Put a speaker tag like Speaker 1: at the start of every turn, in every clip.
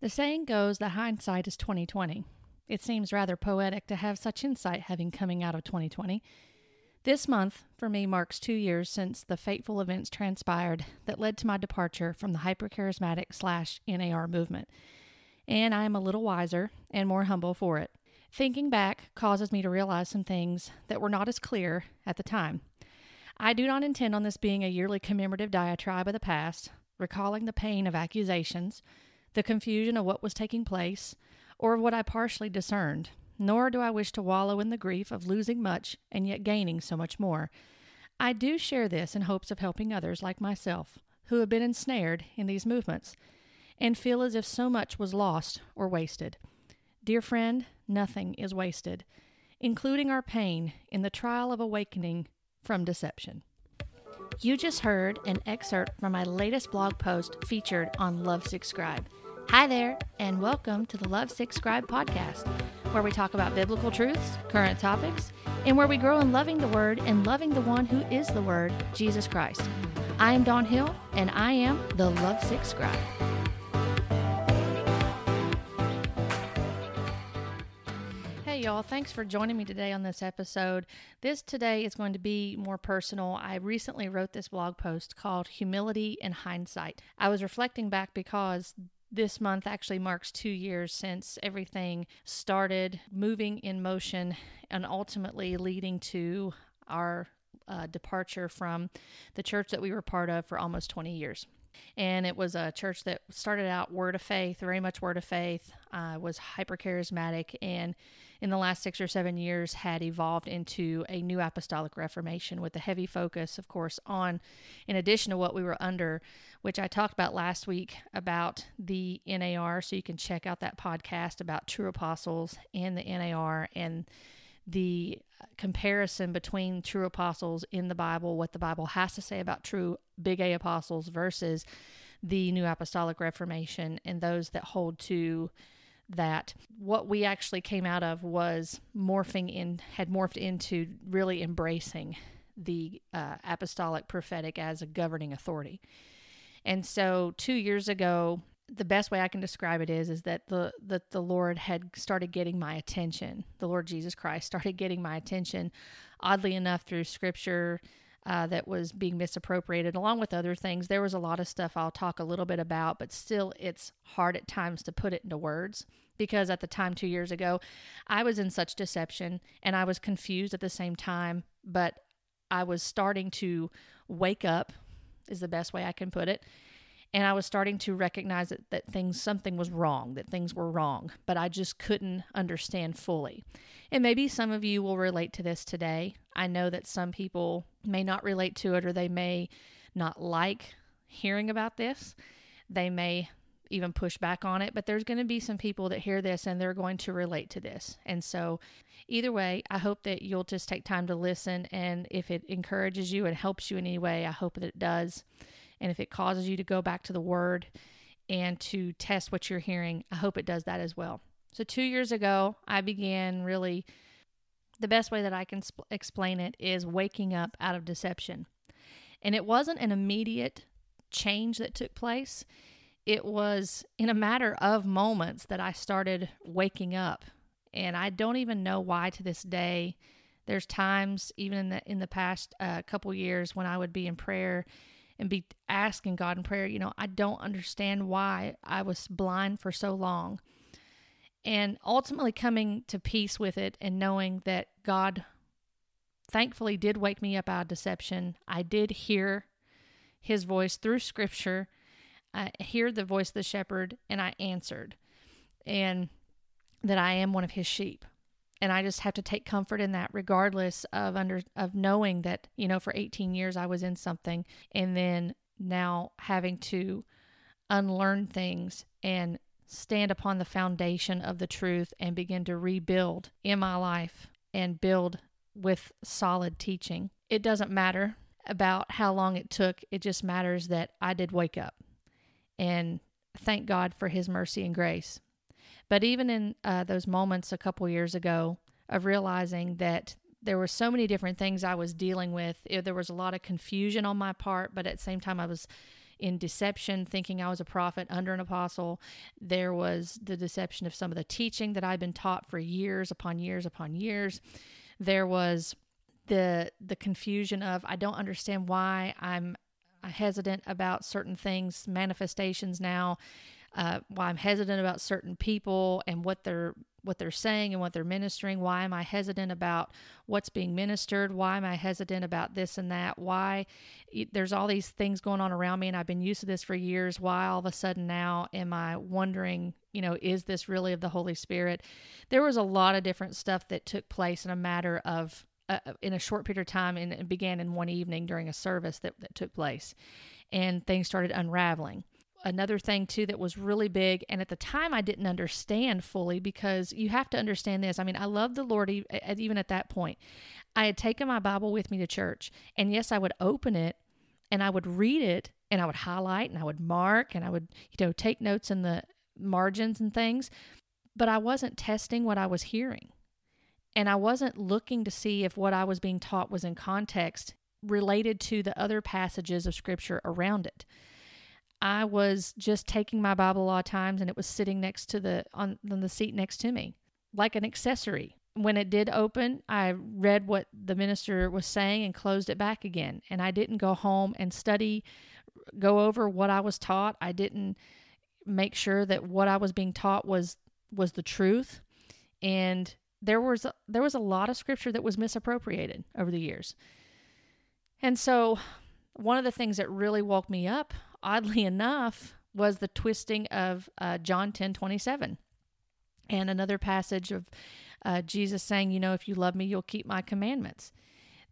Speaker 1: The saying goes that hindsight is 2020. It seems rather poetic to have such insight having coming out of 2020. This month, for me, marks two years since the fateful events transpired that led to my departure from the hypercharismatic slash NAR movement. And I am a little wiser and more humble for it. Thinking back causes me to realize some things that were not as clear at the time. I do not intend on this being a yearly commemorative diatribe of the past, recalling the pain of accusations, the confusion of what was taking place, or of what I partially discerned, nor do I wish to wallow in the grief of losing much and yet gaining so much more. I do share this in hopes of helping others like myself who have been ensnared in these movements and feel as if so much was lost or wasted. Dear friend, nothing is wasted, including our pain in the trial of awakening from deception. You just heard an excerpt from my latest blog post featured on Lovesick Scribe. Hi there, and welcome to the Lovesick Scribe podcast, where we talk about biblical truths, current topics, and where we grow in loving the Word and loving the one who is the Word, Jesus Christ. I am Dawn Hill, and I am the Lovesick Scribe. Hey, y'all. Thanks for joining me today on this episode. This today is going to be more personal. I recently wrote this blog post called Humility in Hindsight. I was reflecting back because this month actually marks two years since everything started moving in motion and ultimately leading to our uh, departure from the church that we were part of for almost 20 years. And it was a church that started out word of faith, very much word of faith, uh, was hyper charismatic, and in the last six or seven years had evolved into a new apostolic reformation with a heavy focus, of course, on, in addition to what we were under, which I talked about last week about the NAR. So you can check out that podcast about true apostles and the NAR and the comparison between true apostles in the Bible, what the Bible has to say about true big A apostles versus the New Apostolic Reformation and those that hold to that what we actually came out of was morphing in, had morphed into really embracing the uh, apostolic prophetic as a governing authority. And so, two years ago, the best way I can describe it is is that the that the Lord had started getting my attention. The Lord Jesus Christ started getting my attention, oddly enough, through Scripture. Uh, that was being misappropriated, along with other things. There was a lot of stuff I'll talk a little bit about, but still, it's hard at times to put it into words because at the time, two years ago, I was in such deception and I was confused at the same time, but I was starting to wake up, is the best way I can put it and I was starting to recognize that, that things something was wrong, that things were wrong, but I just couldn't understand fully. And maybe some of you will relate to this today. I know that some people may not relate to it or they may not like hearing about this. They may even push back on it, but there's going to be some people that hear this and they're going to relate to this. And so, either way, I hope that you'll just take time to listen. And if it encourages you and helps you in any way, I hope that it does. And if it causes you to go back to the word and to test what you're hearing, I hope it does that as well. So, two years ago, I began really the best way that I can sp- explain it is waking up out of deception. And it wasn't an immediate change that took place, it was in a matter of moments that I started waking up. And I don't even know why to this day. There's times, even in the in the past uh, couple years, when I would be in prayer and be asking God in prayer, you know, I don't understand why I was blind for so long. And ultimately coming to peace with it and knowing that God thankfully did wake me up out of deception. I did hear his voice through scripture. I hear the voice of the shepherd and I answered. And that I am one of his sheep and I just have to take comfort in that regardless of under of knowing that you know for 18 years I was in something and then now having to unlearn things and stand upon the foundation of the truth and begin to rebuild in my life and build with solid teaching. It doesn't matter about how long it took. It just matters that I did wake up. And thank God for his mercy and grace. But even in uh, those moments a couple years ago of realizing that there were so many different things I was dealing with, there was a lot of confusion on my part, but at the same time, I was in deception, thinking I was a prophet under an apostle. There was the deception of some of the teaching that I'd been taught for years upon years upon years. There was the the confusion of I don't understand why I'm hesitant about certain things, manifestations now, uh, why I'm hesitant about certain people and what they're what they're saying and what they're ministering. Why am I hesitant about what's being ministered? Why am I hesitant about this and that? Why there's all these things going on around me and I've been used to this for years. Why all of a sudden now am I wondering, you know, is this really of the Holy Spirit? There was a lot of different stuff that took place in a matter of uh, in a short period of time and it began in one evening during a service that, that took place and things started unraveling another thing too that was really big and at the time i didn't understand fully because you have to understand this i mean i love the lord even at that point i had taken my bible with me to church and yes i would open it and i would read it and i would highlight and i would mark and i would you know take notes in the margins and things but i wasn't testing what i was hearing and I wasn't looking to see if what I was being taught was in context related to the other passages of scripture around it. I was just taking my Bible a lot of times and it was sitting next to the on, on the seat next to me like an accessory. When it did open, I read what the minister was saying and closed it back again. And I didn't go home and study, go over what I was taught. I didn't make sure that what I was being taught was was the truth. And there was there was a lot of scripture that was misappropriated over the years. And so one of the things that really woke me up, oddly enough, was the twisting of uh, John 10 27 and another passage of uh, Jesus saying, You know, if you love me, you'll keep my commandments.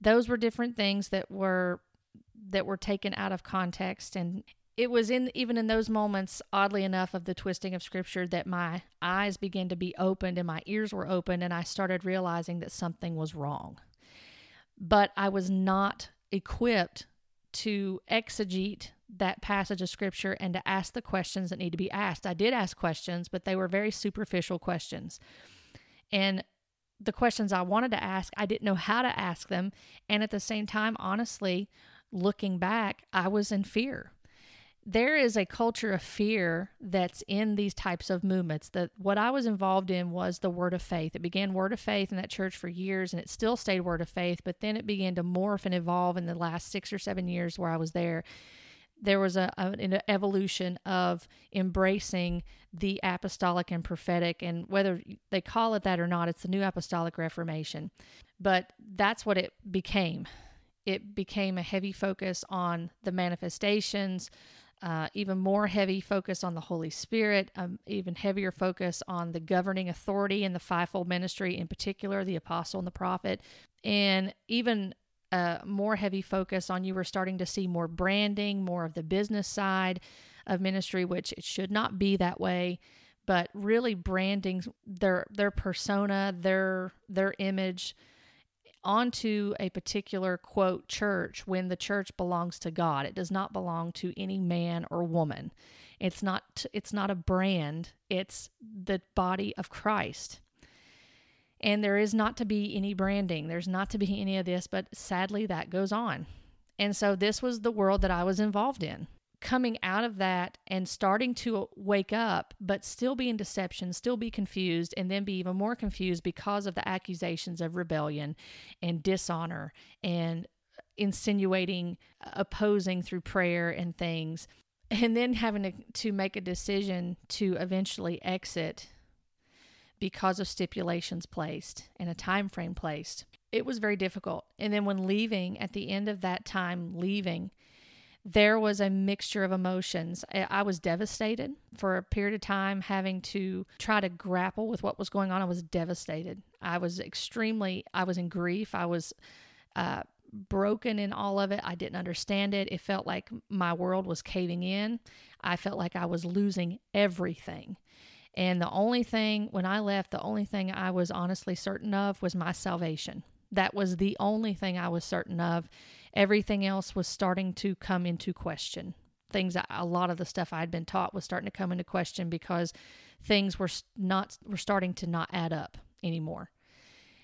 Speaker 1: Those were different things that were that were taken out of context. And it was in even in those moments oddly enough of the twisting of scripture that my eyes began to be opened and my ears were opened and i started realizing that something was wrong. But i was not equipped to exegete that passage of scripture and to ask the questions that need to be asked. I did ask questions but they were very superficial questions. And the questions i wanted to ask i didn't know how to ask them. And at the same time honestly looking back i was in fear. There is a culture of fear that's in these types of movements. That what i was involved in was the word of faith. It began word of faith in that church for years and it still stayed word of faith but then it began to morph and evolve in the last six or seven years where i was there there was a, an evolution of embracing the apostolic and prophetic and whether they call it that or not it's the new apostolic reformation. But that's what it became. It became a heavy focus on the manifestations uh, even more heavy focus on the Holy Spirit, um, even heavier focus on the governing authority and the fivefold ministry, in particular the apostle and the prophet, and even uh, more heavy focus on you were starting to see more branding, more of the business side of ministry, which it should not be that way, but really branding their their persona, their their image onto a particular quote church when the church belongs to God. It does not belong to any man or woman. It's not it's not a brand, it's the body of Christ. And there is not to be any branding. There's not to be any of this, but sadly that goes on. And so this was the world that I was involved in coming out of that and starting to wake up, but still be in deception, still be confused, and then be even more confused because of the accusations of rebellion and dishonor and insinuating, opposing through prayer and things. And then having to, to make a decision to eventually exit because of stipulations placed and a time frame placed. It was very difficult. And then when leaving, at the end of that time, leaving, there was a mixture of emotions. I was devastated for a period of time, having to try to grapple with what was going on. I was devastated. I was extremely, I was in grief. I was uh, broken in all of it. I didn't understand it. It felt like my world was caving in. I felt like I was losing everything. And the only thing, when I left, the only thing I was honestly certain of was my salvation. That was the only thing I was certain of everything else was starting to come into question. Things, a lot of the stuff I had been taught was starting to come into question because things were not were starting to not add up anymore.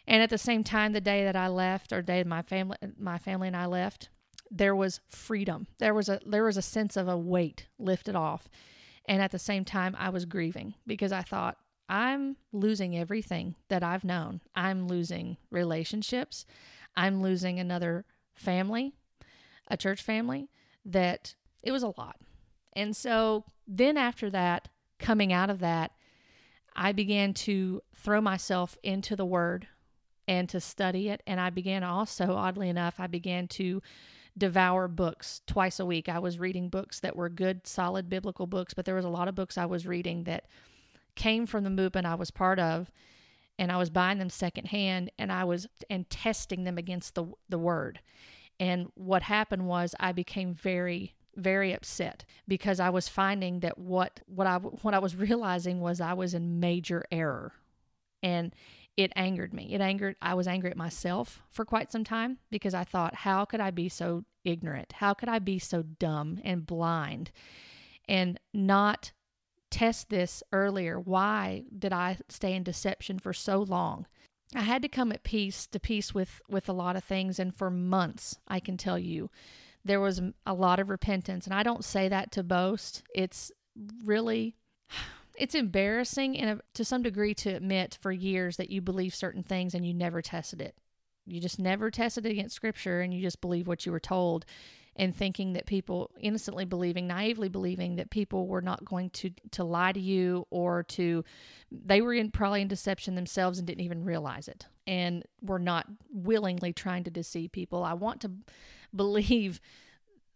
Speaker 1: And at the same time, the day that I left, or day my family, my family and I left, there was freedom. There was a there was a sense of a weight lifted off. And at the same time I was grieving because I thought I'm losing everything that I've known. I'm losing relationships. I'm losing another family, a church family that it was a lot. And so then after that, coming out of that, I began to throw myself into the word and to study it. And I began also, oddly enough, I began to devour books twice a week. I was reading books that were good, solid biblical books, but there was a lot of books I was reading that came from the movement I was part of. And I was buying them secondhand and I was and testing them against the the word. And what happened was I became very very upset because I was finding that what what I what I was realizing was I was in major error. And it angered me. It angered I was angry at myself for quite some time because I thought how could I be so ignorant? How could I be so dumb and blind and not test this earlier? Why did I stay in deception for so long? I had to come at peace to peace with with a lot of things and for months I can tell you there was a lot of repentance and I don't say that to boast. It's really it's embarrassing and to some degree to admit for years that you believe certain things and you never tested it. You just never tested it against scripture and you just believe what you were told and thinking that people innocently believing, naively believing that people were not going to to lie to you or to they were in probably in deception themselves and didn't even realize it and were not willingly trying to deceive people. I want to believe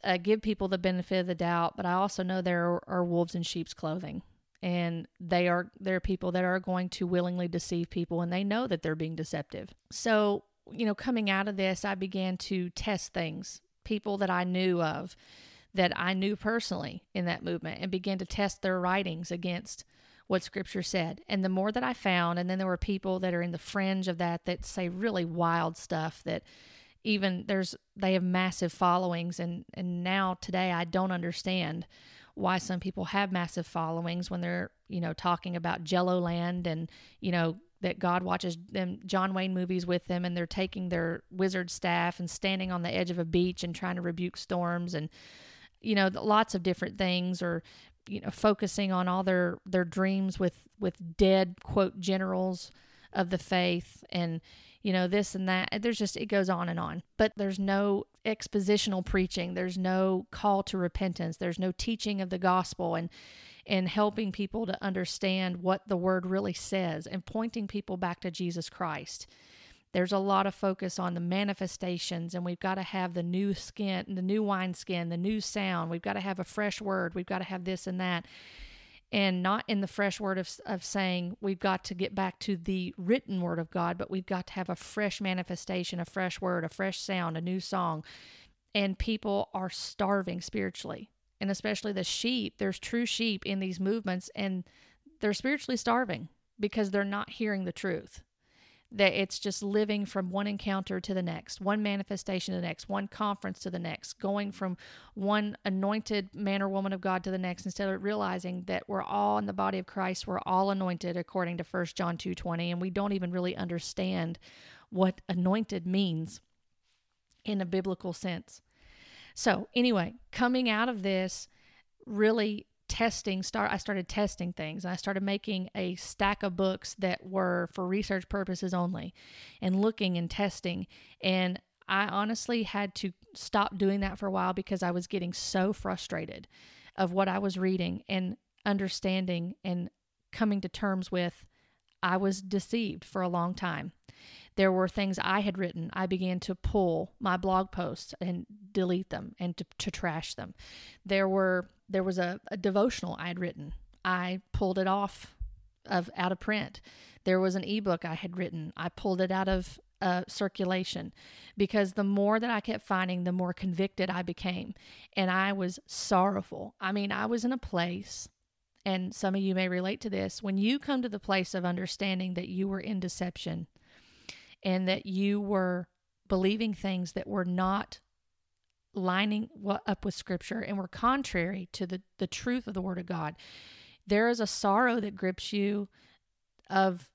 Speaker 1: uh, give people the benefit of the doubt, but I also know there are, are wolves in sheep's clothing and they are there are people that are going to willingly deceive people and they know that they're being deceptive. So you know coming out of this i began to test things people that i knew of that i knew personally in that movement and began to test their writings against what scripture said. And the more that i found and then there were people that are in the fringe of that that say really wild stuff that even there's they have massive followings and and now today i don't understand why some people have massive followings when they're, you know, talking about Jello Land and, you know, that God watches them John Wayne movies with them and they're taking their wizard staff and standing on the edge of a beach and trying to rebuke storms and you know lots of different things or you know focusing on all their their dreams with with dead quote generals of the faith and you know, this and that. There's just, it goes on and on. But there's no expositional preaching, there's no call to repentance, there's no teaching of the gospel and and helping people to understand what the word really says and pointing people back to Jesus Christ. There's a lot of focus on the manifestations, and we've got to have the new skin, the new wineskin, the new sound. We've got to have a fresh word. We've got to have this and that and not in the fresh word of, of saying we've got to get back to the written word of God, but we've got to have a fresh manifestation, a fresh word, a fresh sound, a new song. And people are starving spiritually. And especially the sheep, there's true sheep in these movements, and they're spiritually starving because they're not hearing the truth that it's just living from one encounter to the next, one manifestation to the next, one conference to the next, going from one anointed man or woman of God to the next instead of realizing that we're all in the body of Christ, we're all anointed according to 1 John 2:20 and we don't even really understand what anointed means in a biblical sense. So, anyway, coming out of this really testing start I started testing things. I started making a stack of books that were for research purposes only and looking and testing and I honestly had to stop doing that for a while because I was getting so frustrated of what I was reading and understanding and coming to terms with I was deceived for a long time. There were things I had written. I began to pull my blog posts and delete them and to, to trash them. There were there was a, a devotional I had written. I pulled it off of out of print. There was an ebook I had written. I pulled it out of uh, circulation because the more that I kept finding, the more convicted I became. And I was sorrowful. I mean, I was in a place, and some of you may relate to this, when you come to the place of understanding that you were in deception and that you were believing things that were not lining up with scripture and were contrary to the, the truth of the word of God. There is a sorrow that grips you of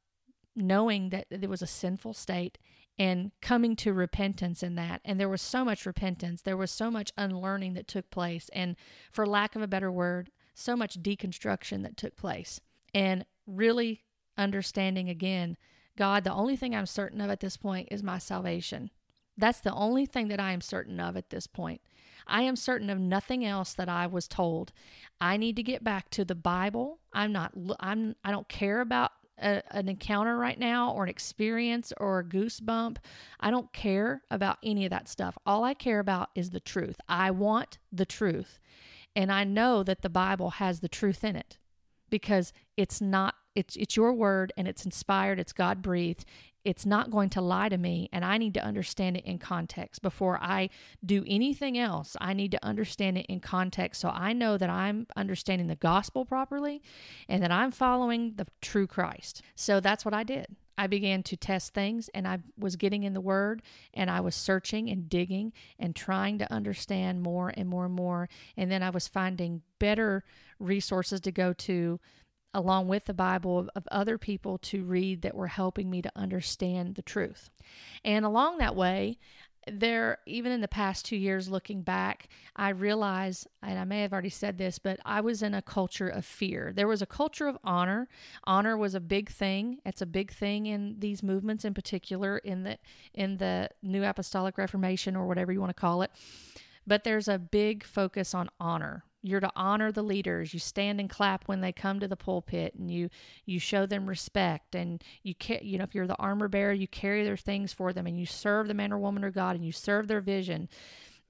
Speaker 1: knowing that it was a sinful state and coming to repentance in that. And there was so much repentance, there was so much unlearning that took place. And for lack of a better word, so much deconstruction that took place. And really understanding again, God, the only thing I'm certain of at this point is my salvation. That's the only thing that I am certain of at this point. I am certain of nothing else that I was told. I need to get back to the Bible. I'm not I'm I don't care about a, an encounter right now or an experience or a goosebump. I don't care about any of that stuff. All I care about is the truth. I want the truth. And I know that the Bible has the truth in it because it's not it's it's your word and it's inspired, it's God breathed, it's not going to lie to me and I need to understand it in context before I do anything else. I need to understand it in context so I know that I'm understanding the gospel properly and that I'm following the true Christ. So that's what I did. I began to test things and I was getting in the word and I was searching and digging and trying to understand more and more and more and then I was finding better resources to go to along with the Bible of, of, other people to read that were helping me to understand the truth. And along that way, there, even in the past two years looking back, I realize, and I may have already said this, but I was in a culture of fear. There was a culture of honor. Honor was a big thing. It's a big thing in these movements, in particular, in the in the New Apostolic Reformation or whatever you want to call it. But there's a big focus on honor you're to honor the leaders. You stand and clap when they come to the pulpit and you you show them respect. And you ca- you know if you're the armor bearer you carry their things for them and you serve the man or woman or god and you serve their vision.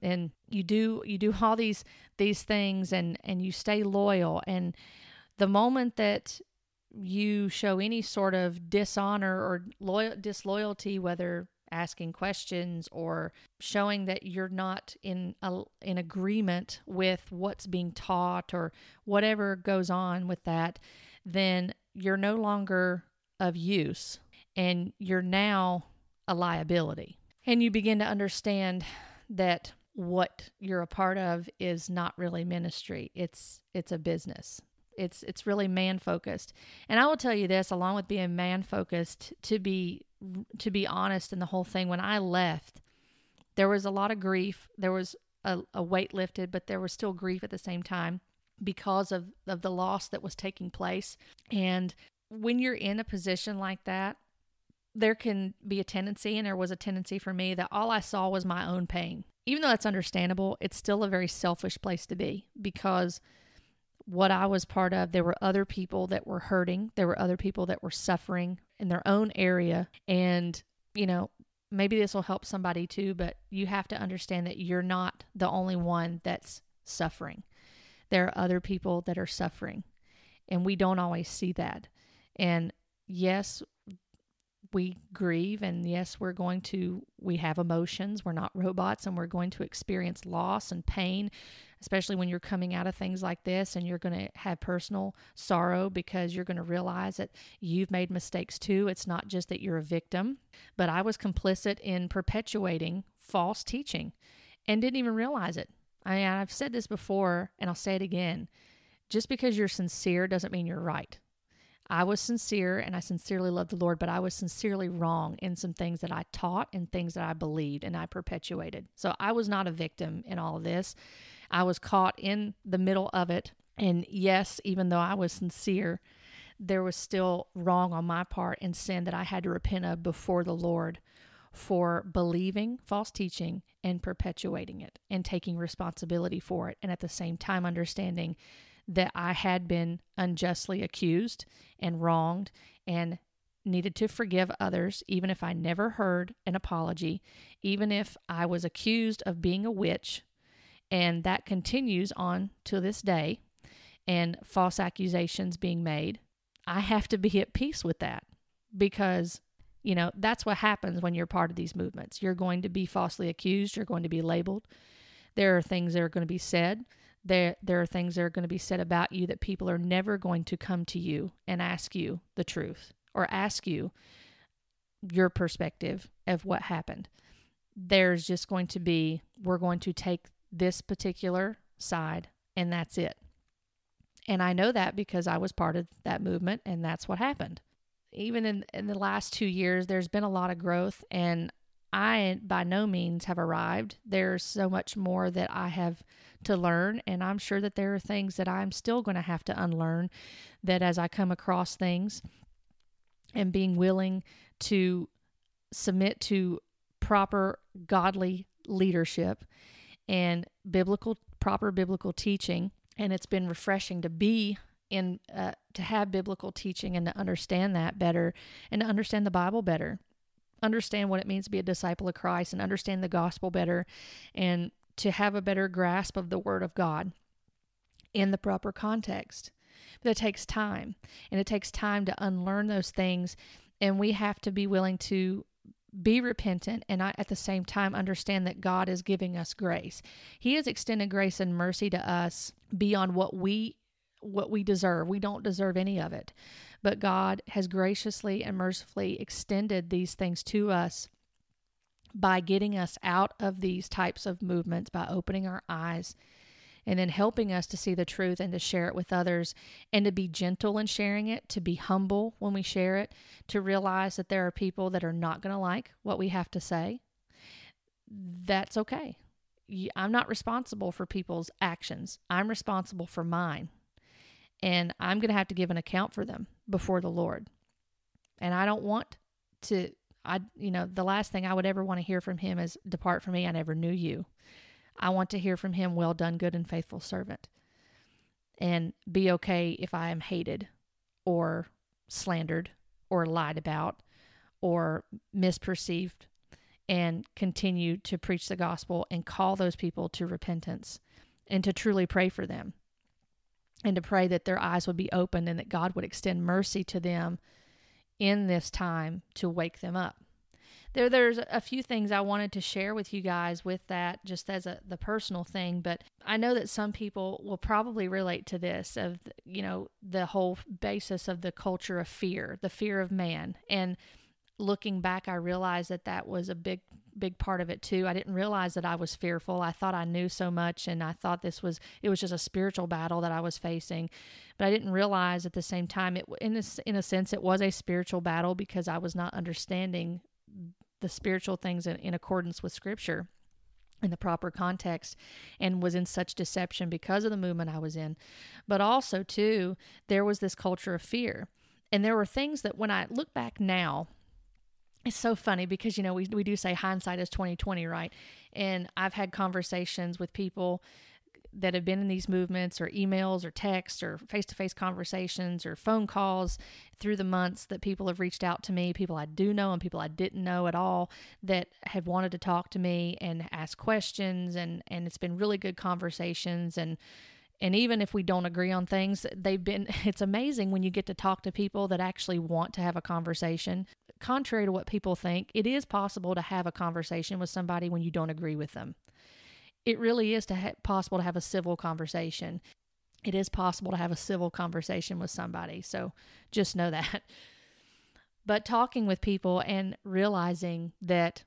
Speaker 1: And you do you do all these these things and and you stay loyal. And the moment that you show any sort of dishonor or loyal disloyalty whether asking questions or showing that you're not in a, in agreement with what's being taught or whatever goes on with that, then you're no longer of use and you're now a liability. And you begin to understand that what you're a part of is not really ministry. It's it's a business. It's it's really man focused. And I will tell you this along with being man focused to be to be honest in the whole thing, when I left, there was a lot of grief. There was a, a weight lifted, but there was still grief at the same time because of, of the loss that was taking place. And when you're in a position like that, there can be a tendency, and there was a tendency for me, that all I saw was my own pain. Even though that's understandable, it's still a very selfish place to be because what I was part of, there were other people that were hurting. There were other people that were suffering in their own area. And, you know, maybe this will help somebody too, but you have to understand that you're not the only one that's suffering. There are other people that are suffering, and we don't always see that. And yes, we grieve and yes we're going to we have emotions we're not robots and we're going to experience loss and pain especially when you're coming out of things like this and you're going to have personal sorrow because you're going to realize that you've made mistakes too it's not just that you're a victim but i was complicit in perpetuating false teaching and didn't even realize it I mean, i've said this before and i'll say it again just because you're sincere doesn't mean you're right I was sincere and I sincerely loved the Lord, but I was sincerely wrong in some things that I taught and things that I believed and I perpetuated. So I was not a victim in all of this. I was caught in the middle of it. And yes, even though I was sincere, there was still wrong on my part and sin that I had to repent of before the Lord for believing false teaching and perpetuating it and taking responsibility for it. And at the same time, understanding that I had been unjustly accused and wronged and needed to forgive others, even if I never heard an apology, even if I was accused of being a witch. And that continues on to this day, and false accusations being made. I have to be at peace with that because, you know, that's what happens when you're part of these movements. You're going to be falsely accused, you're going to be labeled. There are things that are going to be said there there are things that are going to be said about you that people are never going to come to you and ask you the truth or ask you your perspective of what happened. There's just going to be we're going to take this particular side and that's it. And I know that because I was part of that movement and that's what happened. Even in, in the last two years, there's been a lot of growth and I by no means have arrived. There's so much more that I have to learn, and I'm sure that there are things that I'm still going to have to unlearn. That as I come across things and being willing to submit to proper godly leadership and biblical proper biblical teaching and it's been refreshing to be in uh, to have biblical teaching and to understand that better and to understand the bible better. Understand what it means to be a disciple of christ and understand the gospel better and to have a better grasp of the word of god in the proper context. But it takes time and it takes time to unlearn those things and we have to be willing to be repentant and I, at the same time understand that God is giving us grace. He has extended grace and mercy to us beyond what we what we deserve. We don't deserve any of it. But God has graciously and mercifully extended these things to us by getting us out of these types of movements, by opening our eyes and then helping us to see the truth and to share it with others and to be gentle in sharing it, to be humble when we share it, to realize that there are people that are not going to like what we have to say. That's okay. I'm not responsible for people's actions, I'm responsible for mine. And I'm going to have to give an account for them before the Lord. And I don't want to, I, you know, the last thing I would ever want to hear from him is, Depart from me, I never knew you. I want to hear from him, well done, good and faithful servant. And be okay if I am hated or slandered or lied about or misperceived and continue to preach the gospel and call those people to repentance and to truly pray for them and to pray that their eyes would be opened and that God would extend mercy to them in this time to wake them up there there's a few things I wanted to share with you guys with that just as a the personal thing, but I know that some people will probably relate to this of you know the whole basis of the culture of fear, the fear of man. And looking back, I realized that that was a big big part of it too. I didn't realize that I was fearful. I thought I knew so much and I thought this was it was just a spiritual battle that I was facing. But I didn't realize at the same time it in a, in a sense it was a spiritual battle because I was not understanding the spiritual things in, in accordance with Scripture in the proper context and was in such deception because of the movement I was in. But also, too, there was this culture of fear. And there were things that when I look back now, it's so funny because you know we we do say hindsight is 2020, right? And I've had conversations with people that have been in these movements or emails or texts or face-to-face conversations or phone calls through the months that people have reached out to me people i do know and people i didn't know at all that have wanted to talk to me and ask questions and and it's been really good conversations. And and even if we don't agree on things they've been it's amazing when you get to talk to people that actually want to have a conversation. Contrary to what people think it is possible to have a conversation with somebody when you don't agree with them it really is to ha- possible to have a civil conversation. It is possible to have a civil conversation with somebody. So just know that. But talking with people and realizing that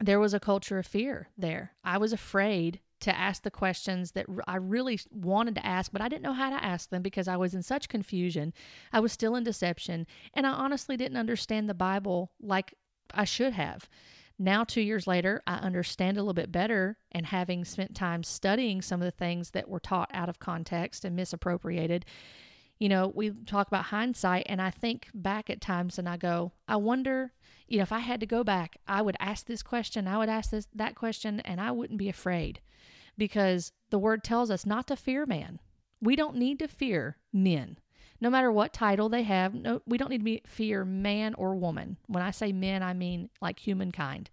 Speaker 1: there was a culture of fear there. I was afraid to ask the questions that I really wanted to ask, but I didn't know how to ask them because I was in such confusion. I was still in deception, and I honestly didn't understand the Bible like I should have. Now, two years later, I understand a little bit better, and having spent time studying some of the things that were taught out of context and misappropriated, you know, we talk about hindsight, and I think back at times and I go, I wonder, you know, if I had to go back, I would ask this question, I would ask this that question, and I wouldn't be afraid because the word tells us not to fear man. We don't need to fear men no matter what title they have. No, we don't need to be, fear man or woman. When I say men, I mean like humankind.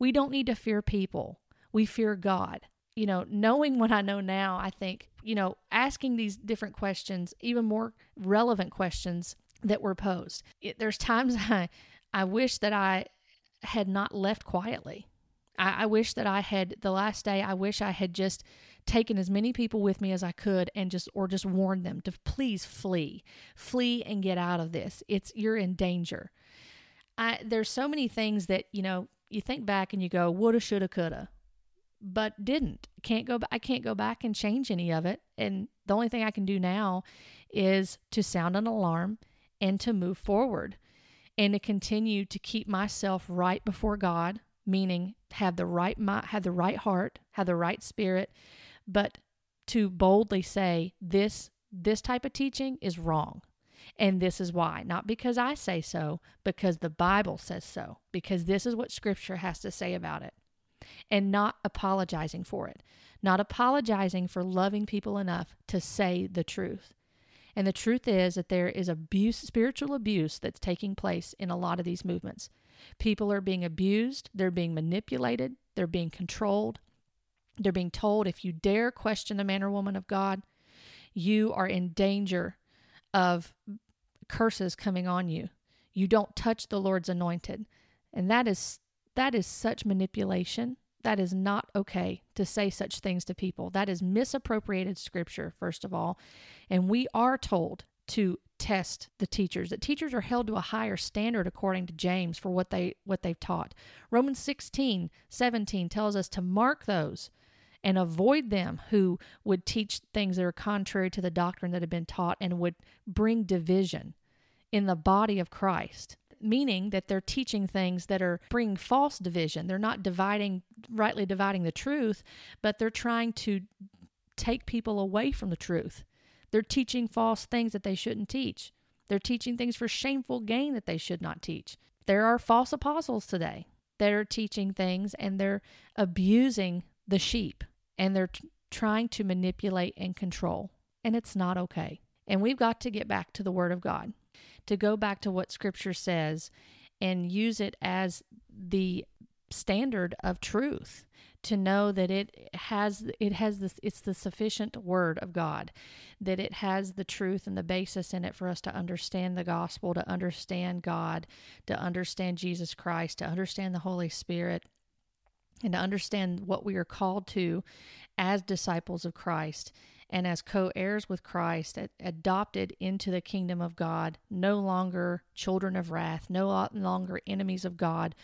Speaker 1: We don't need to fear people. We fear God. You know, knowing what I know now, I think, you know, asking these different questions, even more relevant questions that were posed. It, there's times I, I wish that I had not left quietly. I, I wish that I had, the last day, I wish I had just taken as many people with me as I could and just or just warned them to please flee. Flee and get out of this. It's you're in danger. I there's so many things that, you know, you think back and you go, woulda, shoulda, coulda. But didn't. Can't go I can't go back and change any of it. And the only thing I can do now is to sound an alarm and to move forward and to continue to keep myself right before God meaning have the right mind, have the right heart, have the right spirit, but to boldly say this this type of teaching is wrong. And this is why. Not because I say so, because the Bible says so, because this is what Scripture has to say about it. And not apologizing for it, not apologizing for loving people enough to say the truth. And the truth is that there is abuse, spiritual abuse that's taking place in a lot of these movements. People are being abused, they're being manipulated, they're being controlled. They're being told if you dare question a man or woman of God, you are in danger of curses coming on you. You don't touch the Lord's anointed. And that is that is such manipulation. That is not okay to say such things to people. That is misappropriated scripture, first of all. And we are told to test the teachers that teachers are held to a higher standard according to james for what they what they've taught romans 16 17 tells us to mark those and avoid them who would teach things that are contrary to the doctrine that had been taught and would bring division in the body of christ meaning that they're teaching things that are bringing false division they're not dividing rightly dividing the truth but they're trying to take people away from the truth they're teaching false things that they shouldn't teach. They're teaching things for shameful gain that they should not teach. There are false apostles today that are teaching things and they're abusing the sheep and they're t- trying to manipulate and control. And it's not okay. And we've got to get back to the Word of God, to go back to what Scripture says and use it as the standard of truth to know that it has it has this it's the sufficient word of God that it has the truth and the basis in it for us to understand the gospel to understand God to understand Jesus Christ to understand the Holy Spirit and to understand what we are called to as disciples of Christ and as co heirs with Christ, adopted into the kingdom of God, no longer children of wrath, no longer enemies of God,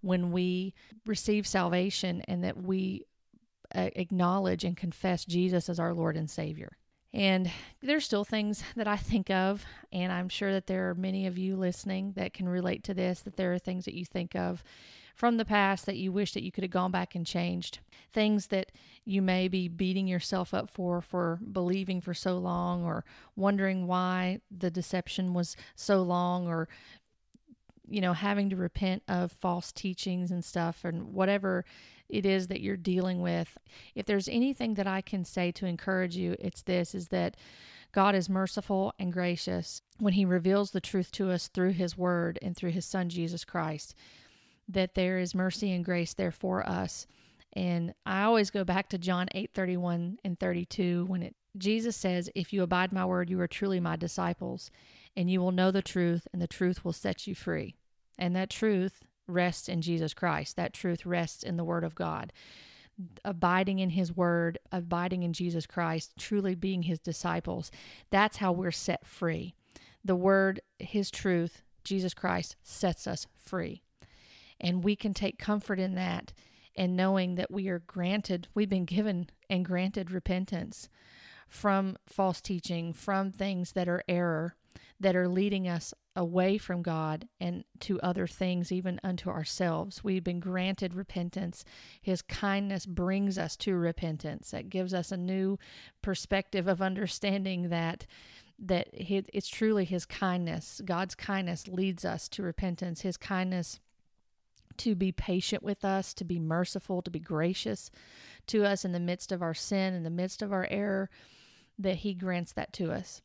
Speaker 1: when we receive salvation and that we uh, acknowledge and confess Jesus as our Lord and Savior. And there's still things that I think of, and I'm sure that there are many of you listening that can relate to this, that there are things that you think of from the past that you wish that you could have gone back and changed. Things that you may be beating yourself up for for believing for so long or wondering why the deception was so long or you know, having to repent of false teachings and stuff and whatever it is that you're dealing with. If there's anything that I can say to encourage you, it's this is that God is merciful and gracious when he reveals the truth to us through his word and through his son Jesus Christ. That there is mercy and grace there for us. And I always go back to John 8 31 and 32 when it Jesus says, If you abide my word, you are truly my disciples and you will know the truth, and the truth will set you free. And that truth rests in Jesus Christ. That truth rests in the Word of God. Abiding in His Word, abiding in Jesus Christ, truly being His disciples, that's how we're set free. The Word, His truth, Jesus Christ sets us free. And we can take comfort in that and knowing that we are granted, we've been given and granted repentance from false teaching, from things that are error that are leading us away from God and to other things, even unto ourselves. We've been granted repentance. His kindness brings us to repentance. That gives us a new perspective of understanding that that it's truly his kindness. God's kindness leads us to repentance. His kindness to be patient with us, to be merciful, to be gracious to us in the midst of our sin, in the midst of our error, that he grants that to us.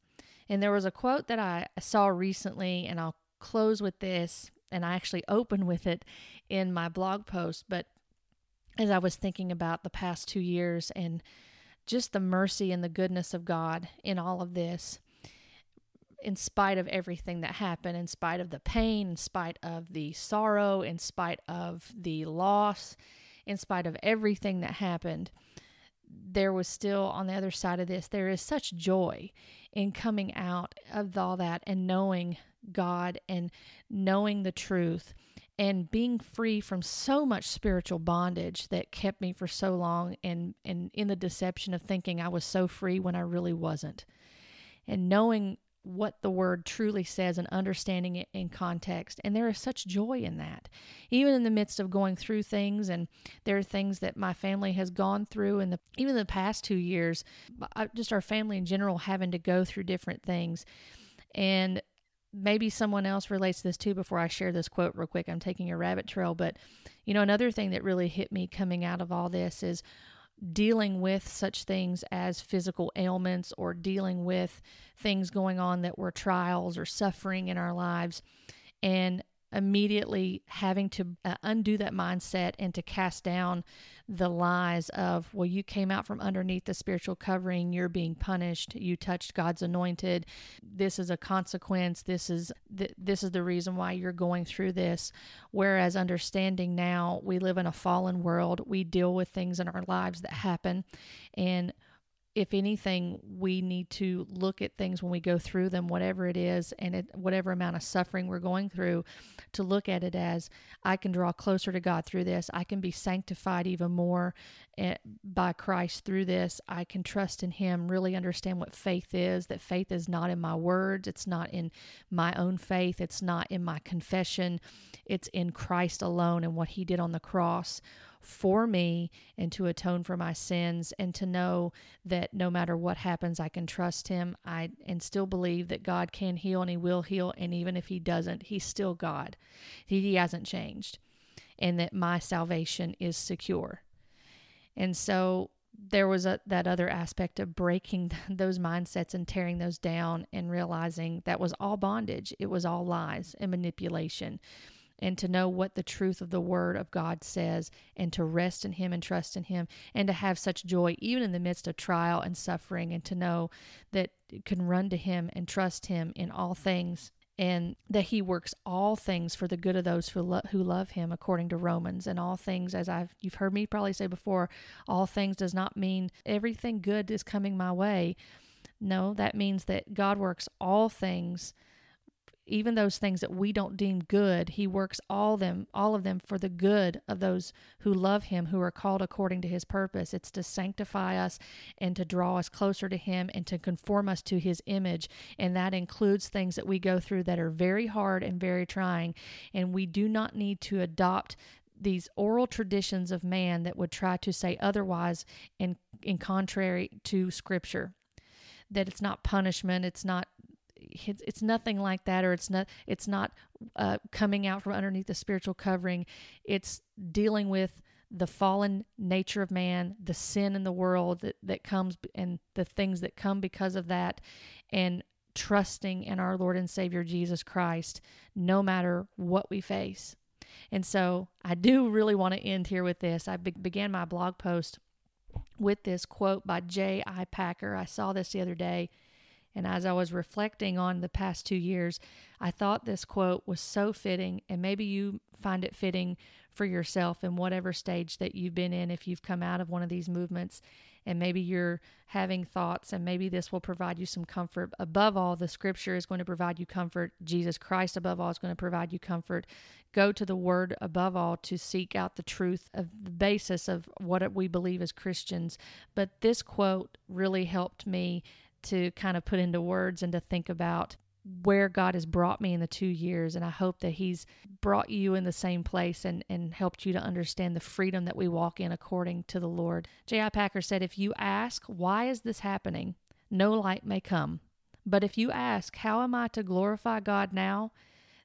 Speaker 1: And there was a quote that I saw recently, and I'll close with this, and I actually opened with it in my blog post. But as I was thinking about the past two years and just the mercy and the goodness of God in all of this, in spite of everything that happened, in spite of the pain, in spite of the sorrow, in spite of the loss, in spite of everything that happened, there was still on the other side of this, there is such joy in coming out of all that and knowing God and knowing the truth and being free from so much spiritual bondage that kept me for so long and, and in the deception of thinking I was so free when I really wasn't. And knowing what the word truly says and understanding it in context. And there is such joy in that. Even in the midst of going through things, and there are things that my family has gone through in the even the past two years, just our family in general having to go through different things. And maybe someone else relates this too before I share this quote real quick. I'm taking a rabbit trail, but you know, another thing that really hit me coming out of all this is dealing with such things as physical ailments or dealing with things going on that were trials or suffering in our lives. And immediately having to uh, undo that mindset and to cast down the lies of well you came out from underneath the spiritual covering you're being punished you touched God's anointed this is a consequence this is th- this is the reason why you're going through this. Whereas understanding now we live in a fallen world we deal with things in our lives that happen and if anything, we need to look at things when we go through them, whatever it is, and it, whatever amount of suffering we're going through, to look at it as I can draw closer to God through this. I can be sanctified even more eh, by Christ through this. I can trust in Him, really understand what faith is, that faith is not in my words, it's not in my own faith, it's not in my confession, it's in Christ alone and what He did on the cross for me and to atone for my sins and to know that no matter what happens I can trust him. I and still believe that God can heal and he will heal. And even if he doesn't he's still God. He, he hasn't changed. And that my salvation is secure. And so there was a, that other aspect of breaking those mindsets and tearing those down and realizing that was all bondage. It was all lies and manipulation and to know what the truth of the Word of God says, and to rest in Him and trust in Him, and to have such joy even in the midst of trial and suffering, and to know that you can run to Him and trust Him in all things. And that he works all things for the good of those who, lo- who love him, according to Romans. And all things, as I've you've heard me probably say before, all things does not mean everything good is coming my way. No, that means that God works all things even those things that we don't deem good he works all them all of them for the good of those who love him who are called according to his purpose. It's to sanctify us and to draw us closer to him and to conform us to his image. And that includes things that we go through that are very hard and very trying. And we do not need to adopt these oral traditions of man that would try to say otherwise in in contrary to scripture. That it's not punishment it's not it's, it's nothing like that or it's not it's not uh, coming out from underneath the spiritual covering. It's dealing with the fallen nature of man the sin in the world that, that comes and the things that come because of that and trusting in our lord and savior jesus christ no matter what we face. And so i do really want to end here with this. I be- began my blog post with this quote by j.i packer. I saw this the other day and as I was reflecting on the past two years, I thought this quote was so fitting, and maybe you find it fitting for yourself in whatever stage that you've been in if you've come out of one of these movements. And maybe you're having thoughts, and maybe this will provide you some comfort. Above all, the scripture is going to provide you comfort. Jesus Christ, above all, is going to provide you comfort. Go to the word above all to seek out the truth of the basis of what we believe as Christians. But this quote really helped me to kind of put into words and to think about where God has brought me in the two years. And I hope that He's brought you in the same place and, and helped you to understand the freedom that we walk in according to the Lord. J.I. Packer said, If you ask, why is this happening? No light may come. But if you ask, how am I to glorify God now?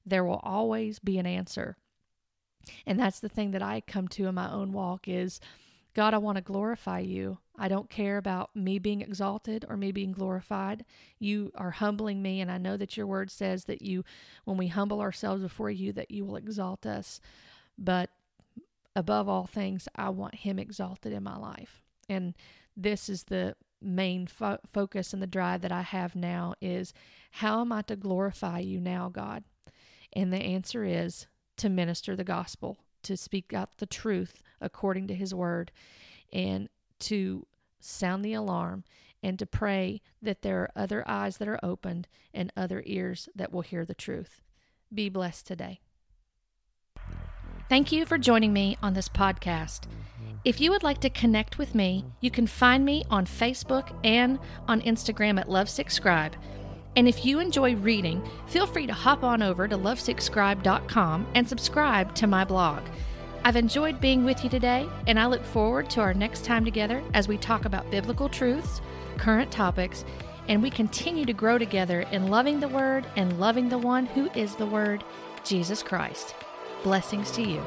Speaker 1: There will always be an answer. And that's the thing that I come to in my own walk is God, I want to glorify you. I don't care about me being exalted or me being glorified. You are humbling me, and I know that your word says that you, when we humble ourselves before you, that you will exalt us. But above all things, I want Him exalted in my life. And this is the main fo- focus and the drive that I have now is how am I to glorify you now, God? And the answer is to minister the gospel, to speak out the truth according to his word and to sound the alarm and to pray that there are other eyes that are opened and other ears that will hear the truth. Be blessed today. Thank you for joining me on this podcast. If you would like to connect with me, you can find me on Facebook and on Instagram at Lovesick Scribe. And if you enjoy reading, feel free to hop on over to lovesickscribe.com and subscribe to my blog. I've enjoyed being with you today, and I look forward to our next time together as we talk about biblical truths, current topics, and we continue to grow together in loving the Word and loving the one who is the Word, Jesus Christ. Blessings to you.